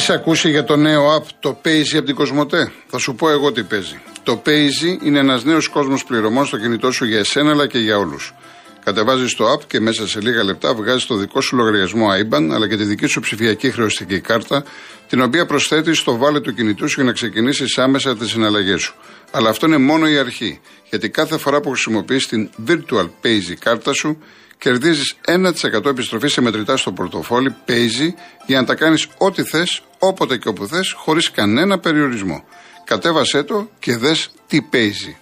Έχεις ακούσει για το νέο app, το Paisy από την Κοσμοτέ; Θα σου πω εγώ τι παίζει. Το Paisy είναι ένας νέος κόσμος πληρωμών στο κινητό σου για εσένα αλλά και για όλους. Κατεβάζεις το app και μέσα σε λίγα λεπτά βγάζεις το δικό σου λογαριασμό IBAN αλλά και τη δική σου ψηφιακή χρεωστική κάρτα, την οποία προσθέτεις στο βάλε του κινητού σου για να ξεκινήσεις άμεσα τις συναλλαγές σου. Αλλά αυτό είναι μόνο η αρχή. Γιατί κάθε φορά που χρησιμοποιείς την Virtual Paisy κάρτα σου, κερδίζεις 1% επιστροφής σε μετρητά στο πορτοφόλι Paisy για να τα κάνεις ό,τι θες, όποτε και όπου θες, χωρίς κανένα περιορισμό. Κατέβασέ το και δες τι παίζει.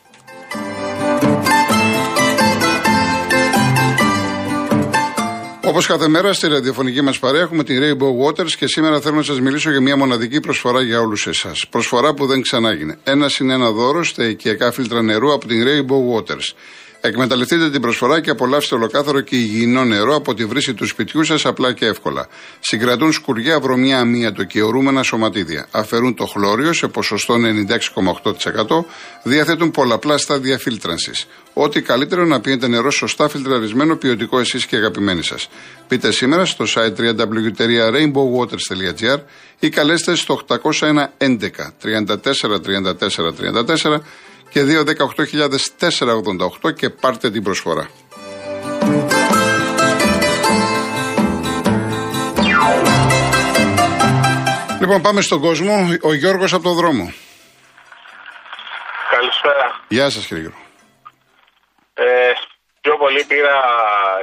Όπως κάθε μέρα στη ραδιοφωνική μας παρέα έχουμε την Rainbow Waters και σήμερα θέλω να σας μιλήσω για μια μοναδική προσφορά για όλους εσάς. Προσφορά που δεν ξανάγινε. Ένας είναι ένα δώρο στα οικιακά φίλτρα νερού από την Rainbow Waters. Εκμεταλλευτείτε την προσφορά και απολαύστε ολοκάθαρο και υγιεινό νερό από τη βρύση του σπιτιού σας απλά και εύκολα. Συγκρατούν σκουριά, βρωμιά, αμύατο και ορούμενα σωματίδια. Αφαιρούν το χλώριο σε ποσοστό 96,8%. Διαθέτουν πολλαπλά στάδια φίλτρανσης. Ό,τι καλύτερο να πίνετε νερό σωστά φιλτραρισμένο, ποιοτικό εσείς και αγαπημένοι σας. Πείτε σήμερα στο site www.rainbowwaters.gr ή καλέστε στο 801 11 34 34 34 και 2.18.488 και πάρτε την προσφορά. Λοιπόν, πάμε στον κόσμο. Ο Γιώργος από το δρόμο. Καλησπέρα. Γεια σας κύριε Γιώργο. Ε, πιο πολύ πήρα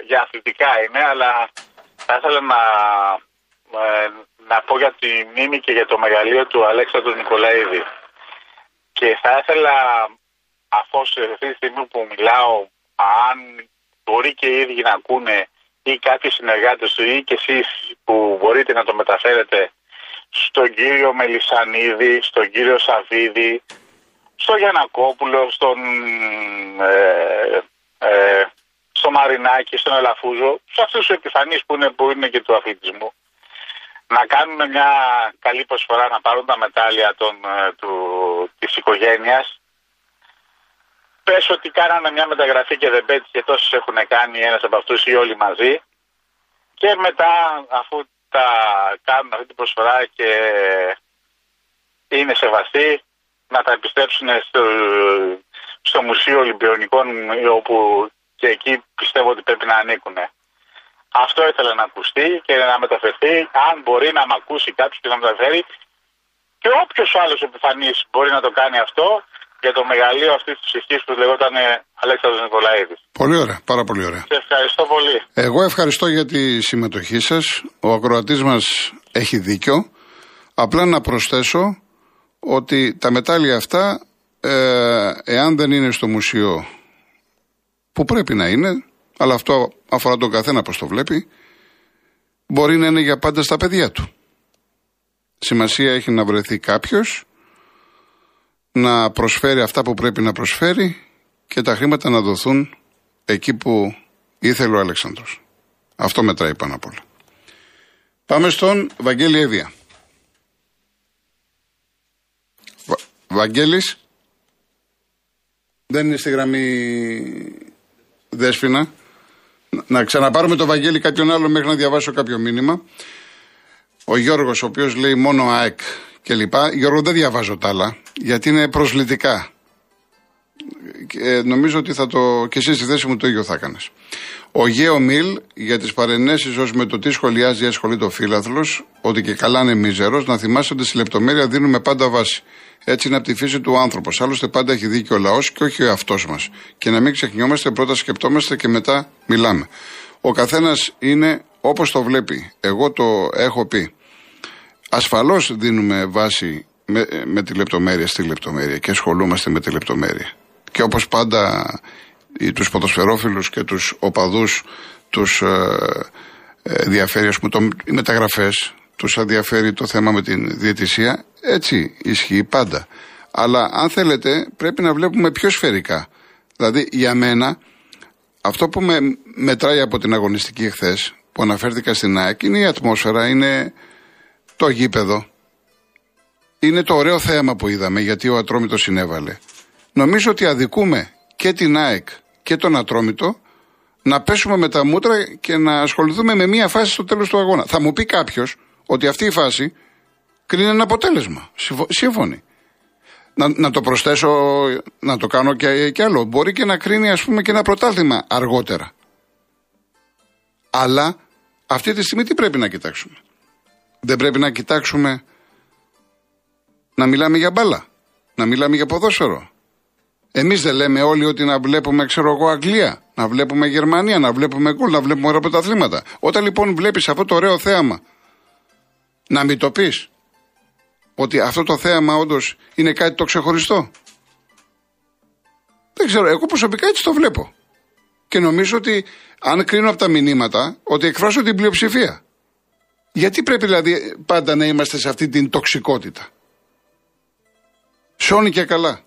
για αθλητικά είναι, αλλά θα ήθελα να, ε, να πω για τη μνήμη και για το μεγαλείο του Αλέξανδρου Νικολαίδη. Και θα ήθελα, αφού αυτή τη στιγμή που μιλάω, αν μπορεί και οι ίδιοι να ακούνε ή κάποιοι συνεργάτες του ή και εσείς που μπορείτε να το μεταφέρετε στον κύριο Μελισανίδη, στον κύριο Σαβίδη, στο Γιανακόπουλο, στον, ε, ε, στο Μαρινάκη, στον Ελαφούζο, σε αυτούς τους επιφανείς που είναι, που είναι και του αθλητισμού να κάνουν μια καλή προσφορά να πάρουν τα μετάλλια των, ε, του, της οικογένειας. Πες ότι κάνανε μια μεταγραφή και δεν πέτυχε τόσους έχουν κάνει ένας από αυτούς ή όλοι μαζί. Και μετά αφού τα κάνουν αυτή την προσφορά και είναι σεβαστοί να τα επιστρέψουν στο, στο Μουσείο Ολυμπιονικών όπου και εκεί πιστεύω ότι πρέπει να ανήκουν. Αυτό ήθελα να ακουστεί και να μεταφερθεί, αν μπορεί να με ακούσει κάποιος και να μεταφέρει. Και όποιος άλλος επιφανής μπορεί να το κάνει αυτό για το μεγαλείο αυτής της ψυχή που λεγόταν Αλέξανδρος Νικολαίδης. Πολύ ωραία, πάρα πολύ ωραία. Σε ευχαριστώ πολύ. Εγώ ευχαριστώ για τη συμμετοχή σας. Ο ακροατής μας έχει δίκιο. Απλά να προσθέσω ότι τα μετάλλια αυτά, ε, εάν δεν είναι στο μουσείο που πρέπει να είναι, αλλά αυτό αφορά τον καθένα πώς το βλέπει, μπορεί να είναι για πάντα στα παιδιά του. Σημασία έχει να βρεθεί κάποιος να προσφέρει αυτά που πρέπει να προσφέρει και τα χρήματα να δοθούν εκεί που ήθελε ο Αλέξανδρος. Αυτό μετράει πάνω απ' όλα. Πάμε στον Βαγγέλη Εύβοια. Βα... Βαγγέλης. Δεν είναι στη γραμμή Δέσφοινα. Να ξαναπάρουμε το Βαγγέλη κάποιον άλλο μέχρι να διαβάσω κάποιο μήνυμα. Ο Γιώργος, ο οποίος λέει μόνο ΑΕΚ κλπ. Γιώργο, δεν διαβάζω τα άλλα, γιατί είναι προσλητικά. Και νομίζω ότι θα το. και εσύ στη θέση μου το ίδιο θα έκανες. Ο Γέο Μιλ για τις παρενέσεις ως με το τι σχολιάζει ή ασχολείται ο φίλαθλο, ότι και καλά είναι μίζερος, να θυμάσαι ότι στη λεπτομέρεια δίνουμε πάντα βάση. Έτσι είναι από τη φύση του άνθρωπος. Άλλωστε πάντα έχει δίκιο ο λαός και όχι ο εαυτός μας. Και να μην ξεχνιόμαστε, πρώτα σκεπτόμαστε και μετά μιλάμε. Ο καθένας είναι όπως το βλέπει. Εγώ το έχω πει. Ασφαλώς δίνουμε βάση με, με τη λεπτομέρεια στη λεπτομέρεια και ασχολούμαστε με τη λεπτομέρεια. Και όπως πάντα τους ποδοσφαιρόφιλους και τους οπαδούς τους ε, ε, ενδιαφέρει ας πούμε το, οι μεταγραφές, τους ενδιαφέρει το θέμα με την διαιτησία, έτσι ισχύει πάντα. Αλλά αν θέλετε πρέπει να βλέπουμε πιο σφαιρικά. Δηλαδή για μένα αυτό που με μετράει από την αγωνιστική εχθές που αναφέρθηκα στην ΑΕΚ είναι η ατμόσφαιρα, είναι το γήπεδο. Είναι το ωραίο θέαμα που είδαμε γιατί ο Ατρόμητος συνέβαλε. Νομίζω ότι αδικούμε και την ΑΕΚ και τον Ατρόμητο να πέσουμε με τα μούτρα και να ασχοληθούμε με μία φάση στο τέλος του αγώνα. Θα μου πει κάποιος ότι αυτή η φάση κρίνει ένα αποτέλεσμα. Σύμφωνοι. Να, να το προσθέσω, να το κάνω και, και άλλο. Μπορεί και να κρίνει ας πούμε και ένα πρωτάθλημα αργότερα. Αλλά αυτή τη στιγμή τι πρέπει να κοιτάξουμε; Δεν πρέπει να κοιτάξουμε να μιλάμε για μπάλα, να μιλάμε για ποδόσφαιρο. Εμείς δεν λέμε όλοι ότι να βλέπουμε, ξέρω εγώ, Αγγλία, να βλέπουμε Γερμανία, να βλέπουμε γκολ, να βλέπουμε ωραία πρωταθλήματα. Όταν λοιπόν βλέπεις αυτό το ωραίο θέαμα, να μην το πεις ότι αυτό το θέαμα όντως είναι κάτι το ξεχωριστό. Δεν ξέρω, εγώ προσωπικά έτσι το βλέπω. Και νομίζω ότι αν κρίνω από τα μηνύματα, ότι εκφράσω την πλειοψηφία. Γιατί πρέπει δηλαδή πάντα να είμαστε σε αυτή την τοξικότητα; Σώνει και καλά.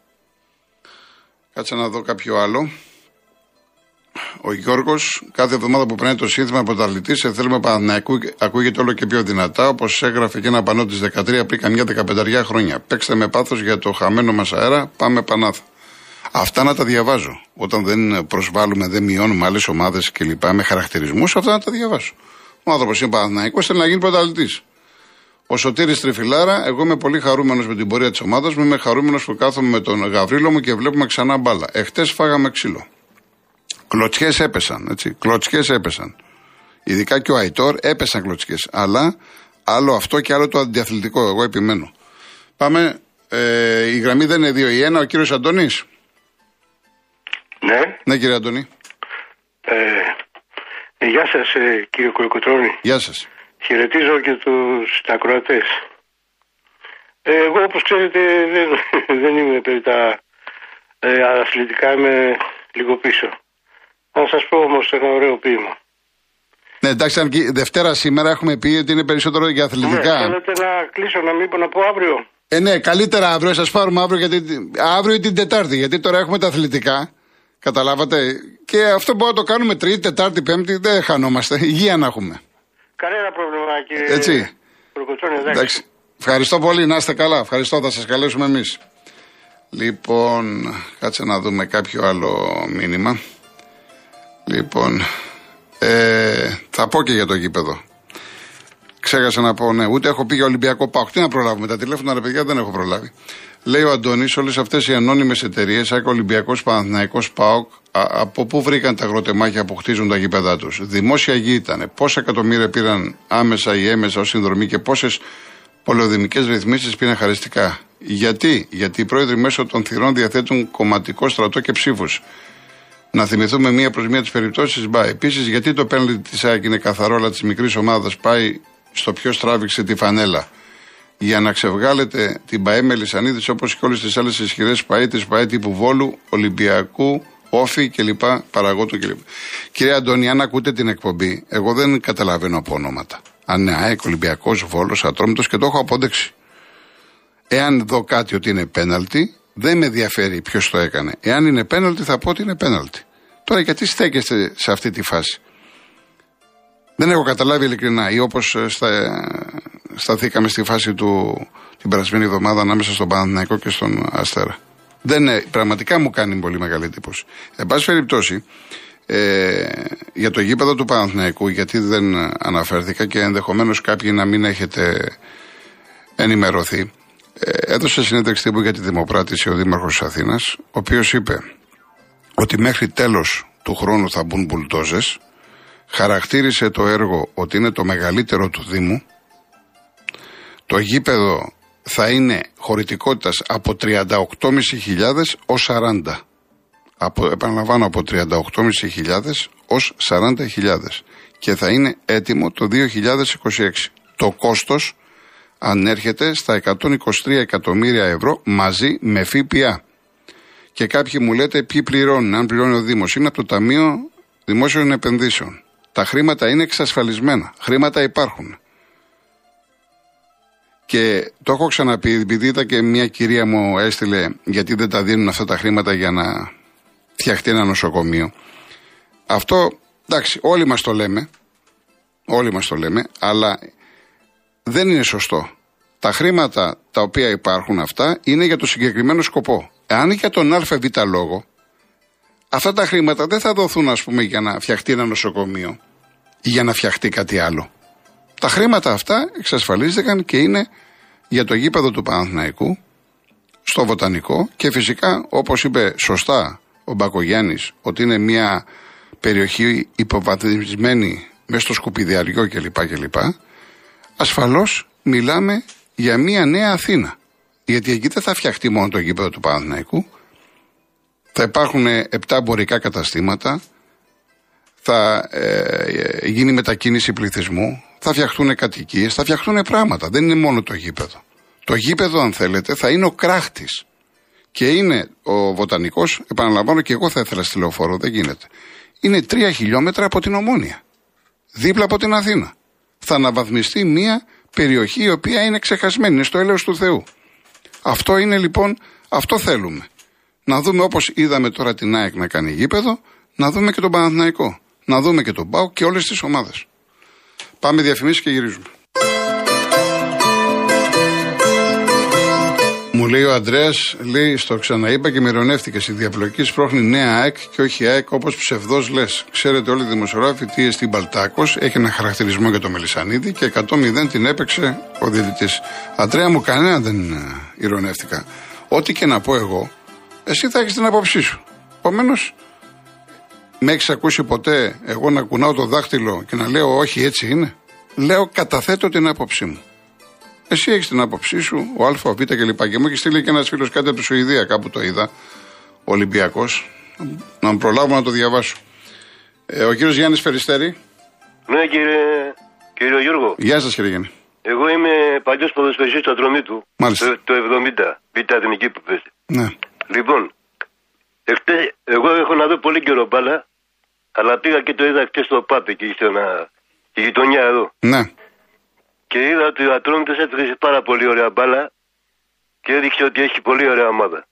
Κάτσε να δω κάποιο άλλο. Ο Γιώργος, κάθε εβδομάδα που παίρνει το σύνθημα πρωταθλητή, σε θέλουμε να ακούγεται όλο και πιο δυνατά. Όπως έγραφε και ένα πανό της 13 πριν καμιά δεκαπενταριά χρόνια. Παίξτε με πάθος για το χαμένο μας αέρα, πάμε πανάθα. Αυτά να τα διαβάζω. Όταν δεν προσβάλλουμε, δεν μειώνουμε άλλες ομάδες κλπ. με χαρακτηρισμούς, αυτά να τα διαβάζω. Ο άνθρωπος είναι Παναθηναϊκός, θέλει να γίνει πρωταθλητής. Ο Σωτήρης Τριφυλάρα, εγώ είμαι πολύ χαρούμενος με την πορεία της ομάδας μου. Είμαι χαρούμενος που κάθομαι με τον Γαβρίλο μου και βλέπουμε ξανά μπάλα. Εχθές φάγαμε ξύλο. Κλωτσιές έπεσαν, έτσι. Κλωτσιές έπεσαν. Ειδικά και ο Αϊτόρ έπεσαν κλωτσιές. Αλλά άλλο αυτό και άλλο το αντιαθλητικό. Εγώ επιμένω. Πάμε. Ε, η γραμμή δεν είναι 2 η 1. Ο κύριος Αντώνη. Ναι. Ναι, κύριε Αντώνη. Ε, γεια σας, ε, κύριε Κολοκοτρόνη. Γεια σας. Χαιρετίζω και τους ακροατές. Ε, εγώ όπως ξέρετε δεν, δεν είμαι περί τα ε, αθλητικά, είμαι λίγο πίσω. Να σας πω όμως ένα ωραίο ποίημα. Ναι, εντάξει, αν Δευτέρα σήμερα έχουμε πει ότι είναι περισσότερο για αθλητικά. Ναι, θέλετε να κλείσω, να μην πω να πω αύριο. Ε, ναι, καλύτερα αύριο, σας πάρουμε αύριο, γιατί, αύριο ή την Τετάρτη, γιατί τώρα έχουμε τα αθλητικά. Καταλάβατε. Και αυτό μπορούμε να το κάνουμε Τρίτη, Τετάρτη, Πέμπτη, δεν χανόμαστε. Υγεία να έχουμε. Κανένα πρόβλημα, κύριε. Έτσι. εντάξει. Ευχαριστώ πολύ, να είστε καλά. Ευχαριστώ, θα σας καλέσουμε εμείς. Λοιπόν, κάτσε να δούμε κάποιο άλλο μήνυμα. Λοιπόν, ε, θα πω και για το γήπεδο. Ξέχασα να πω, ναι, ούτε έχω πει για Ολυμπιακό Πάοκ. Τι να προλάβουμε, τα τηλέφωνα, ρε παιδιά, δεν έχω προλάβει. Λέει ο Αντώνης, όλες αυτές οι ανώνυμες εταιρείες, ΑΚ Ολυμπιακός Παναθναϊκό ΠΑΟΚ, από πού βρήκαν τα αγροτεμάχια που χτίζουν τα γήπεδά τους; Δημόσια γη ήταν. Πόσα εκατομμύρια πήραν άμεσα ή έμεσα ως συνδρομή και πόσες πολεοδημικές ρυθμίσεις πήραν χαριστικά; Γιατί, Γιατί οι πρόεδροι μέσω των θυρών διαθέτουν κομματικό στρατό και ψήφους. Να θυμηθούμε μία προς μία τις περιπτώσεις. Μπα. Επίσης, γιατί το πέναλτι της ΑΕΚ είναι καθαρό, αλλά της μικρής ομάδας πάει στο ποιος τράβηξε τη φανέλα για να ξεβγάλετε την ΠαΕ Μελισανίδη όπως και όλες τις άλλες ισχυρές ΠαΕ της ΠαΕ τύπου Βόλου, Ολυμπιακού, Όφη κλπ. Παραγότου κλπ. Κύριε Αντώνη, αν ακούτε την εκπομπή, εγώ δεν καταλαβαίνω από ονόματα. Αν είναι ΑΕΚ, Ολυμπιακός, Βόλος, Ατρόμητος και το έχω απόδειξει. Εάν δω κάτι ότι είναι πέναλτι, δεν με ενδιαφέρει ποιος το έκανε. Εάν είναι πέναλτι, θα πω ότι είναι πέναλτι. Τώρα γιατί στέκεστε σε αυτή τη φάση; Δεν έχω καταλάβει ειλικρινά ή όπως ε, στα, σταθήκαμε στη φάση του την περασμένη εβδομάδα ανάμεσα στον Παναθηναϊκό και στον Αστέρα. Δεν, πραγματικά μου κάνει πολύ μεγάλη εντύπωση. Εν πάση περιπτώσει, ε, για το γήπεδο του Παναθηναϊκού, γιατί δεν αναφέρθηκα και ενδεχομένως κάποιοι να μην έχετε ενημερωθεί, ε, έδωσε συνέντευξη τύπου για τη δημοπράτηση ο Δήμαρχος Αθήνας, ο οποίος είπε ότι μέχρι τέλος του χρόνου θα μπουν μπουλτόζες χαρακτήρισε το έργο ότι είναι το μεγαλύτερο του Δήμου. Το γήπεδο θα είναι χωρητικότητας από 38.500 ως 40. Από, επαναλαμβάνω από 38.500 ως 40.000 και θα είναι έτοιμο το 2026. Το κόστος ανέρχεται στα 123 εκατομμύρια ευρώ μαζί με ΦΠΑ. Και κάποιοι μου λέτε ποιοι πληρώνουν, αν πληρώνει ο Δήμος. Είναι από το Ταμείο Δημόσιων Επενδύσεων. Τα χρήματα είναι εξασφαλισμένα. Χρήματα υπάρχουν. Και το έχω ξαναπεί, επειδή είδα και μια κυρία μου έστειλε γιατί δεν τα δίνουν αυτά τα χρήματα για να φτιαχτεί ένα νοσοκομείο. Αυτό, εντάξει, όλοι μας το λέμε, όλοι μας το λέμε, αλλά δεν είναι σωστό. Τα χρήματα τα οποία υπάρχουν αυτά είναι για το συγκεκριμένο σκοπό. Εάν για τον ΑΒ λόγο, αυτά τα χρήματα δεν θα δοθούν, ας πούμε, για να φτιαχτεί ένα νοσοκομείο ή για να φτιαχτεί κάτι άλλο. Τα χρήματα αυτά εξασφαλίστηκαν και είναι για το γήπεδο του Παναθηναϊκού στο Βοτανικό και φυσικά όπως είπε σωστά ο Μπακογιάννης ότι είναι μια περιοχή υποβαθμισμένη μέσα στο σκουπιδιαριό κλπ. κλπ. Ασφαλώς μιλάμε για μια νέα Αθήνα. Γιατί εκεί δεν θα φτιαχτεί μόνο το γήπεδο του Παναθηναϊκού. Θα υπάρχουν επτά εμπορικά καταστήματα, θα ε, γίνει μετακίνηση πληθυσμού, θα φτιαχτούν κατοικίες, θα φτιαχτούν πράγματα. Δεν είναι μόνο το γήπεδο. Το γήπεδο, αν θέλετε, θα είναι ο κράχτης. Και είναι ο βοτανικός, επαναλαμβάνω και εγώ θα ήθελα στη λεωφόρο, δεν γίνεται. Είναι τρία χιλιόμετρα από την Ομόνια. Δίπλα από την Αθήνα. Θα αναβαθμιστεί μια περιοχή η οποία είναι ξεχασμένη, είναι στο έλεος του Θεού. Αυτό είναι λοιπόν, αυτό θέλουμε. Να δούμε όπως είδαμε τώρα την ΑΕΚ να κάνει γήπεδο, να δούμε και τον Παναθηναϊκό. Να δούμε και τον ΠΑΟ και όλες τις ομάδες. Πάμε διαφημίσεις και γυρίζουμε. Μου λέει ο Αντρέας, λέει, στο ξαναείπα και με Η διαπλοκή σπρώχνει νέα ΑΕΚ και όχι ΑΕΚ όπως ψευδός λες. Ξέρετε όλοι οι δημοσιογράφοι τι εστί Μπαλτάκο έχει ένα χαρακτηρισμό για το Μελισανίδη και 100-0 την έπαιξε ο διαιτητής. Αντρέα μου, κανένα δεν ε, ηρωνεύτηκα. Ό,τι και να πω εγώ, εσύ θα έχεις την άποψή σου. Επομένως, με έχεις ακούσει ποτέ εγώ να κουνάω το δάχτυλο και να λέω Όχι, έτσι είναι; Λέω, καταθέτω την άποψή μου. Εσύ έχεις την άποψή σου, ο Α, Β κλπ. Και μου έχεις στείλει και ένας φίλος κάτι από τη Σουηδία, κάπου το είδα. Ολυμπιακός. Να μου προλάβω να το διαβάσω. Ε, ο κύριος Γιάννης Περιστέρη. Ναι, κύριε, κύριο Γιώργο. Γεια σας, κύριε Γιάννη. Εγώ είμαι παλιός ποδοσφαιριστής του Ατρωμίτου. Μάλιστα. Το, το 70. Β' εθνική που παίζει. Ναι. Λοιπόν, εχτες, εγώ έχω να δω πολύ καιρό μπάλα, αλλά πήγα και το είδα χτε στο ΠΑΠ εκεί στη γειτονιά εδώ. Ναι και είδα ότι ο Ατρόμητος έπαιξε πάρα πολύ ωραία μπάλα και έδειξε ότι έχει πολύ ωραία ομάδα.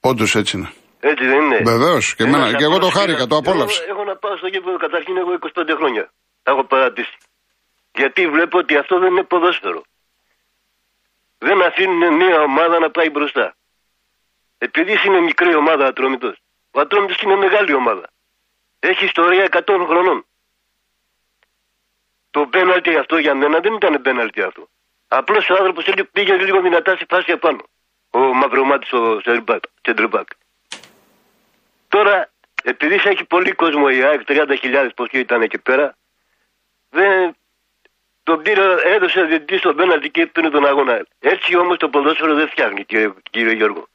Όντως έτσι είναι. Έτσι δεν είναι. Βεβαίως. Και, και εγώ το χάρηκα, το απόλαυσα. Έχω, έχω να πάω στο γήπεδο καταρχήν εγώ 25 χρόνια. Τα έχω παρατήσει. Γιατί βλέπω ότι αυτό δεν είναι ποδόσφαιρο. Δεν αφήνουν μια ομάδα να πάει μπροστά. Επειδή είναι μικρή ομάδα Ατρόμητος. Ο Ατρόμητος είναι μεγάλη ομάδα. Έχει ιστορία 100 χρονών. Το πέναλτι αυτό για μένα δεν ήταν πέναλτι αυτό. Απλώς ο άνθρωπος πήγε λίγο δυνατά στη φάση επάνω. Ο Μαυρομάτης, ο Σεντρεμπάκ. Τώρα, επειδή έχει πολύ κόσμο η ΑΕΚ, 30.000 πόσοι ήταν εκεί πέρα, δεν τον πήρε, έδωσε διαιτητή στον πέναλτι και έπαιρνε τον αγώνα. Έτσι όμως το ποδόσφαιρο δεν φτιάχνει, κύριε, κύριε Γιώργο.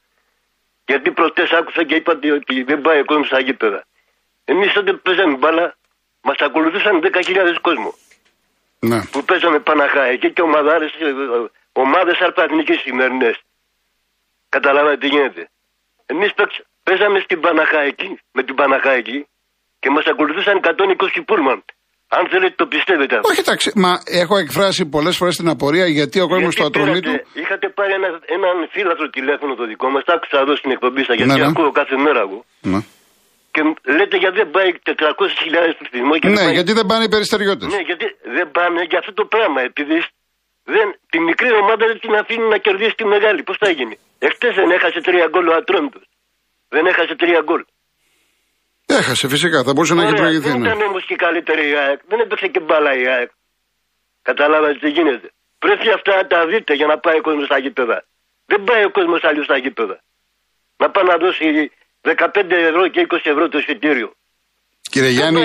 Γιατί προχτές άκουσα και είπατε ότι δεν πάει ο κόσμος στα γήπεδα. Εμείς τότε παίζαμε μπάλα, μας ακολουθούσαν 10.000 κόσμο ναι. που παίζαμε Παναχαϊκή και ομαδάρες, ομάδες αρπαθνικές σημερινές. Καταλάβατε τι γίνεται. Εμείς παίζαμε στην Παναχαϊκή, με την Παναχαϊκή και μας ακολουθούσαν 120 πούλμαν. Αν θέλετε το πιστεύετε αυτό. Όχι, εντάξει, μα έχω εκφράσει πολλές φορές την απορία γιατί ο κόσμος στο ατρομή του. Είχατε πάρει ένα, έναν φύλαθρο τηλέφωνο το δικό μας, τα άκουσα εδώ στην εκπομπή σας, γιατί ναι, ναι. ακούω κάθε μέρα εγώ. Ναι. Και λέτε γιατί δεν πάει 400.000 πληθυσμό. Ναι, πάει... γιατί δεν πάνε οι περιστεριώτε. Ναι, γιατί δεν πάνε για αυτό το πράγμα. Επειδή δεν, τη μικρή ομάδα δεν την αφήνει να κερδίσει τη μεγάλη. Πώς θα γίνει; Εχθές δεν έχασε τρία γκολ ο Ατρόμητο. Δεν έχασε τρία γκολ. Έχασε φυσικά, θα μπορούσε Ωραία, να έχει προηγηθεί. Δεν ναι. ήταν όμως και καλύτερη η ΑΕΚ. Δεν έπαιξε και μπάλα η ΑΕΚ. Καταλάβατε τι γίνεται. Πρέπει αυτά να τα δείτε για να πάει ο κόσμος στα γήπεδα. Δεν πάει ο κόσμος αλλιώ στα γήπεδα. Να πάει να δώσει 15 ευρώ και 20 ευρώ το εισιτήριο. Κύριε Γιάννη,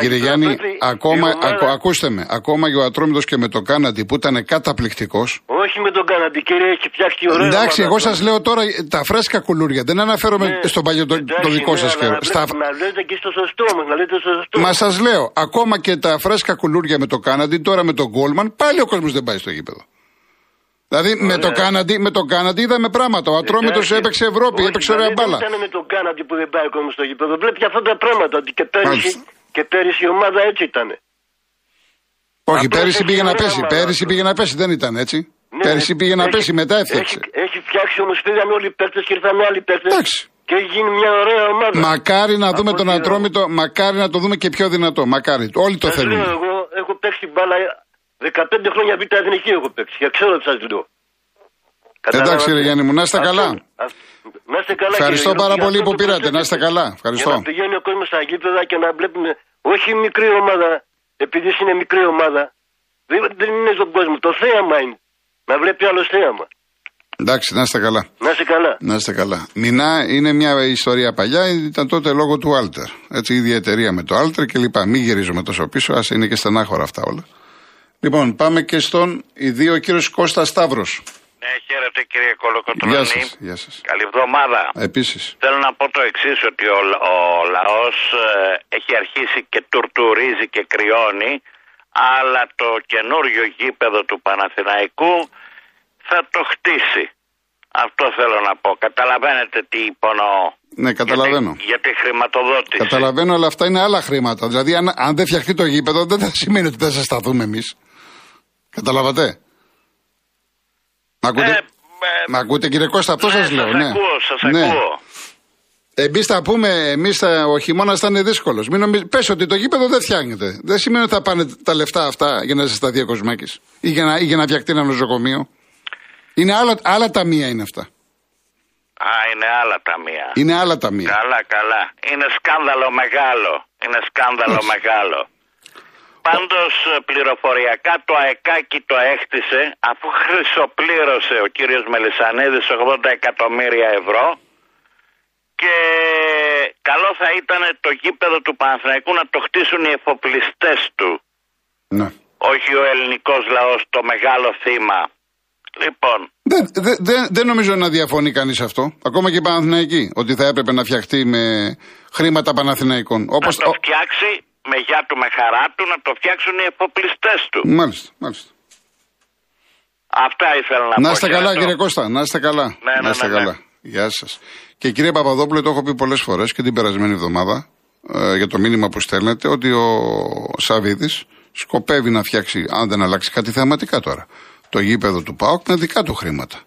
κύριε Γιάννη ακόμα, ομάδα... ακούστε με, ακόμα και ο Ατρόμητος και με το Κάναντι που ήταν καταπληκτικός. Όχι με τον Κάναντι, κύριε, έχει φτιάξει ωραία. Εντάξει, εγώ σας λέω τώρα τα φρέσκα κουλούρια. Δεν αναφέρομαι ναι, στον παλιό το, το δικό ναι, σας καιρό. Στα... Να λέτε και στο σωστό μα, να λέτε στο σωστό. Μα σας λέω, ακόμα και τα φρέσκα κουλούρια με το Κάναντι, τώρα με τον Γκόλμαν, πάλι ο κόσμος δεν πάει στο γήπεδο. Δηλαδή με το, Κάναντι, με το Κάναντι είδαμε πράγματα. Ο Ατρόμητος έπαιξε Ευρώπη, Όχι, έπαιξε ωραία μπάλα. Δεν ήταν με το Κάναντι που δεν πάει ο κόσμο στο γήπεδο. Βλέπεις αυτά τα πράγματα. Ότι και πέρυσι, και πέρυσι η ομάδα έτσι ήταν. Όχι, πέρυσι πήγε να πέσει. Πέρυσι πήγε να πέσει, δεν ήταν έτσι. Ναι, πέρυσι πήγε να πέσει, μετά έφτιαξε. Έχει, έχει φτιάξει όμως πήγαν όλοι οι παίκτες και ήρθαν άλλοι παίκτες. Και έχει γίνει μια ωραία ομάδα. Μακάρι να δούμε τον Ατρόμητο, μακάρι να το δούμε και πιο δυνατό. Μακάρι. Όλοι το θέλουν. Εγώ έχω παίξει μπάλα 15 χρόνια β' εθνική έχω παίξει και ξέρω τι σας λέω. Εντάξει, ρε Γιάννη μου, να είστε καλά. Να είστε καλά. Ευχαριστώ πάρα πολύ που πήρατε. Να είστε καλά. Ευχαριστώ. Για να πηγαίνει ο κόσμος στα γήπεδα και να βλέπουμε όχι μικρή ομάδα, επειδή είναι μικρή ομάδα. Δεν, είναι στον κόσμο. Το θέαμα είναι. Να βλέπει άλλο θέαμα. Εντάξει, να είστε καλά. Να είσαι καλά. Να είστε καλά. Μινά είναι μια ιστορία παλιά, ήταν τότε λόγω του Alter. Έτσι, η ίδια εταιρεία με το Alter και λοιπά. Μην γυρίζουμε τόσο πίσω, ας είναι και στενάχωρα αυτά όλα. Λοιπόν, πάμε και στον ιδίο κύριος Κώστας Σταύρος. Ναι, χαίρετε κύριε Κολοκοτρώνη. Γεια σας. Γεια σας. Καλή εβδομάδα. Επίσης. Θέλω να πω το εξής ότι ο, ο λαός ε, έχει αρχίσει και τουρτουρίζει και κρυώνει αλλά το καινούριο γήπεδο του Παναθηναϊκού θα το χτίσει. Αυτό θέλω να πω. Καταλαβαίνετε τι υπονοώ. Ναι, καταλαβαίνω. Για τη, για τη χρηματοδότηση. Καταλαβαίνω, αλλά αυτά είναι άλλα χρήματα. Δηλαδή, αν, αν δεν φτιαχτεί το γήπεδο, δεν θα σημαίνει ότι δεν θα σταθούμε εμείς. Καταλαβατε. Μ' ακούτε, Ε, ε, Μ' ακούτε κύριε Κώστα, αυτό ναι, σας λέω. σας ναι. ακούω, σας Ναι. ακούω. Εμείς θα πούμε, εμείς ο χειμώνας θα είναι δύσκολος. Μην νομίζ... Πες ότι το γήπεδο δεν φτιάχνεται. Δεν σημαίνει ότι θα πάνε τα λεφτά αυτά για να ζεσταθεί ο Κοσμάκης ή για να, ή για να φτιαχτεί ένα νοσοκομείο. Είναι άλλα, άλλα ταμεία είναι αυτά. Α, είναι άλλα ταμεία. Είναι άλλα ταμεία. Καλά, καλά. Είναι σκάνδαλο μεγάλο. Είναι σκάνδαλο Έτσι. μεγάλο. Πάντως ε, πληροφοριακά το ΑΕΚΑΚΙ το έχτισε αφού χρυσοπλήρωσε ο κύριος Μελισανίδης 80 εκατομμύρια ευρώ και καλό θα ήταν το γήπεδο του Παναθηναϊκού να το χτίσουν οι εφοπλιστές του Ναι. όχι ο ελληνικός λαός το μεγάλο θύμα. Λοιπόν, Δεν, δεν, δεν, δεν νομίζω να διαφωνεί κανείς αυτό. Ακόμα και οι Παναθηναϊκοί. Ότι θα έπρεπε να φτιαχτεί με χρήματα Παναθηναϊκών. να Όπως, το φτιάξει με γεια του, με χαρά του, να το φτιάξουν οι εφοπλιστές του. Μάλιστα, μάλιστα. Αυτά ήθελα να, Να πω. είστε καλά, Χαιρετώ. κύριε Κώστα. Να είστε καλά. Ναι, ναι, να είστε ναι, ναι. καλά. Γεια σας. Και κύριε Παπαδόπουλε, το έχω πει πολλές φορές και την περασμένη εβδομάδα ε, για το μήνυμα που στέλνετε ότι ο Σαββίδης σκοπεύει να φτιάξει, αν δεν αλλάξει κάτι θεαματικά τώρα, το γήπεδο του ΠΑΟΚ με δικά του χρήματα.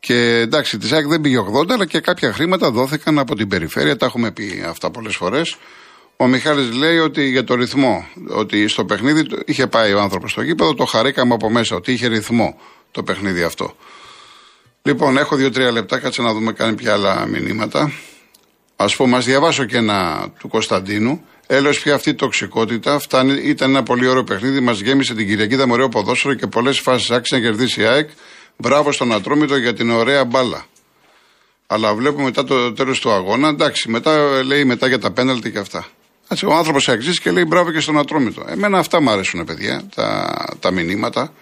Και εντάξει, της ΑΕΚ δεν πήγε 80, αλλά και κάποια χρήματα δόθηκαν από την περιφέρεια. Τα έχουμε πει αυτά πολλές φορές. Ο Μιχάλης λέει ότι για το ρυθμό, ότι στο παιχνίδι του- είχε πάει ο άνθρωπος στο γήπεδο, το χαρήκαμε από μέσα, ότι είχε ρυθμό το παιχνίδι αυτό. Λοιπόν, έχω δύο-τρία λεπτά, κάτσε να δούμε κάνει ποια άλλα μηνύματα. Α πούμε, α διαβάσω και ένα του Κωνσταντίνου. Έλεω πια αυτή η τοξικότητα φτάνει, ήταν ένα πολύ ωραίο παιχνίδι. Μας γέμισε την Κυριακή, ήταν ωραίο ποδόσφαιρο και πολλές φάσεις άξιζε να κερδίσει η ΑΕΚ. Μπράβο στον Ατρόμητο για την ωραία μπάλα. Αλλά βλέπουμε μετά το τέλος του αγώνα, εντάξει, μετά ε, λέει μετά για τα πέναλτι και αυτά. Έτσι, ο άνθρωπος αξίζει και λέει μπράβο και στον Ατρόμητο. Εμένα αυτά μου αρέσουν, παιδιά, τα, τα μηνύματα.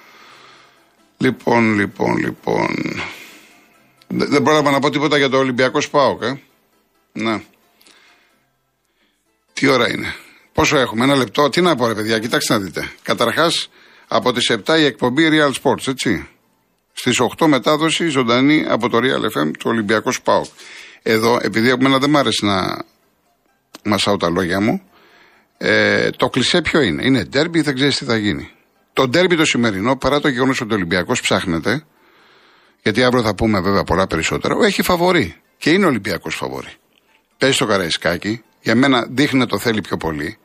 Λοιπόν, λοιπόν, λοιπόν. Δεν δεν πρόλαβα να πω τίποτα για το Ολυμπιακό Σπάοκ, ε. Ναι. Τι ώρα είναι; Πόσο έχουμε, ένα λεπτό. Τι να πω, ρε παιδιά, κοιτάξτε να δείτε. Καταρχάς, από τις 7 η εκπομπή Real Sports, έτσι. Στις 8 μετάδοση ζωντανή από το Real FM του Ολυμπιακού Σπάοκ. Εδώ, επειδή εμένα δεν μ' άρεσε να μασάω τα λόγια μου, ε, το κλισέ ποιο είναι; Είναι ντέρμπι, δεν ξέρεις τι θα γίνει; Το ντέρμπι το σημερινό, παρά το γεγονός ότι ο Ολυμπιακός ψάχνεται, γιατί αύριο θα πούμε βέβαια πολλά περισσότερα, έχει φαβορή. Και είναι Ολυμπιακός φαβορή. Παίζει στο Καραϊσκάκι, για μένα δείχνει να το θέλει πιο πολύ.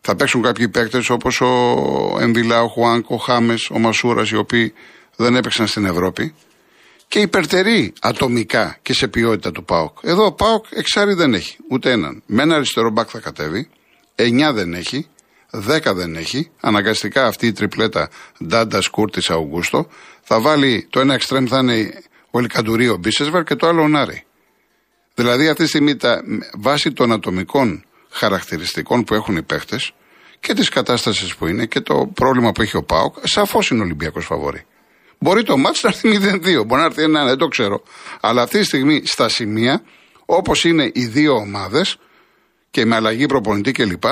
Θα παίξουν κάποιοι παίκτες όπως ο Εμβιλά, ο Χουάνκ, ο Χάμες, ο Μασούρας, οι οποίοι δεν έπαιξαν στην Ευρώπη. Και υπερτερεί ατομικά και σε ποιότητα του ΠΑΟΚ. Εδώ ο ΠΑΟΚ εξάρι δεν έχει ούτε έναν. Με ένα αριστερό μπακ θα κατέβει, 9 δεν έχει, 10 δεν έχει. Αναγκαστικά αυτή η τριπλέτα Ντάντας Κούρτη Αουγκούστο θα βάλει το ένα εξτρέμ θα είναι ο Ελκαντουρί ο Μπίσεσβαρ και το άλλο ο Νάρη. Δηλαδή αυτή τη στιγμή τα, βάσει των ατομικών χαρακτηριστικών που έχουν οι παίχτες και της κατάστασης που είναι και το πρόβλημα που έχει ο Πάοκ, σαφώς είναι ο Ολυμπιακός φαβόρη. Μπορεί το μάτς να έρθει 0-2, μπορεί να έρθει 1 δεν το ξέρω. Αλλά αυτή τη στιγμή στα σημεία, όπως είναι οι δύο ομάδες και με αλλαγή προπονητή κλπ.,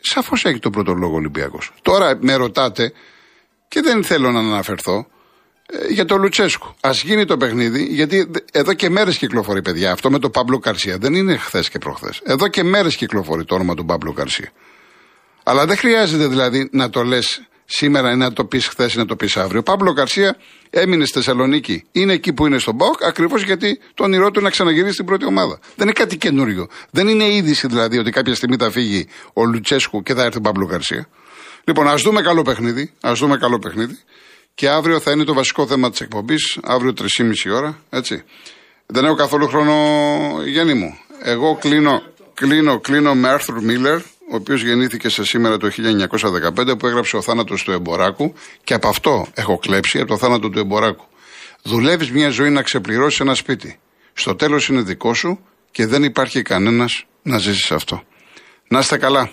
σαφώς έχει το πρώτο λόγο ο Ολυμπιακός. Τώρα με ρωτάτε, και δεν θέλω να αναφερθώ, ε, για το Λουτσέσκου. Α γίνει το παιχνίδι, γιατί δε- εδώ και μέρες κυκλοφορεί, παιδιά. Αυτό με τον Παύλο Καρσία δεν είναι χθες και προχθές. Εδώ και μέρες κυκλοφορεί το όνομα του Παύλο Καρσία. Αλλά δεν χρειάζεται δηλαδή να το λες σήμερα ή να το πεις χθες ή να το πεις αύριο. Ο Παύλο Καρσία έμεινε στη Θεσσαλονίκη. Είναι εκεί που είναι στον Μπαουκ, ακριβώς γιατί το όνειρό του είναι να ξαναγυρίσει στην πρώτη ομάδα. Δεν είναι κάτι καινούριο. Δεν είναι είδηση δηλαδή ότι κάποια στιγμή θα φύγει ο Λουτσέσκου και θα έρθει ο Παύλο Καρσία. Λοιπόν, ας δούμε καλό παιχνίδι. Α δούμε καλό παιχνίδι. Και αύριο θα είναι το βασικό θέμα της εκπομπής. Αύριο 3,5 ώρα. Έτσι. Δεν έχω καθόλου χρόνο, Γέννη μου. Εγώ κλείνω, κλείνω, κλείνω με Άρθουρ Μίλλερ, ο οποίος γεννήθηκε σε σήμερα το 1915, που έγραψε ο θάνατος του Εμποράκου και από αυτό έχω κλέψει, από το θάνατο του Εμποράκου. Δουλεύεις μια ζωή να ξεπληρώσεις ένα σπίτι. Στο τέλος είναι δικό σου και δεν υπάρχει κανένας να ζήσει αυτό. Να είστε καλά.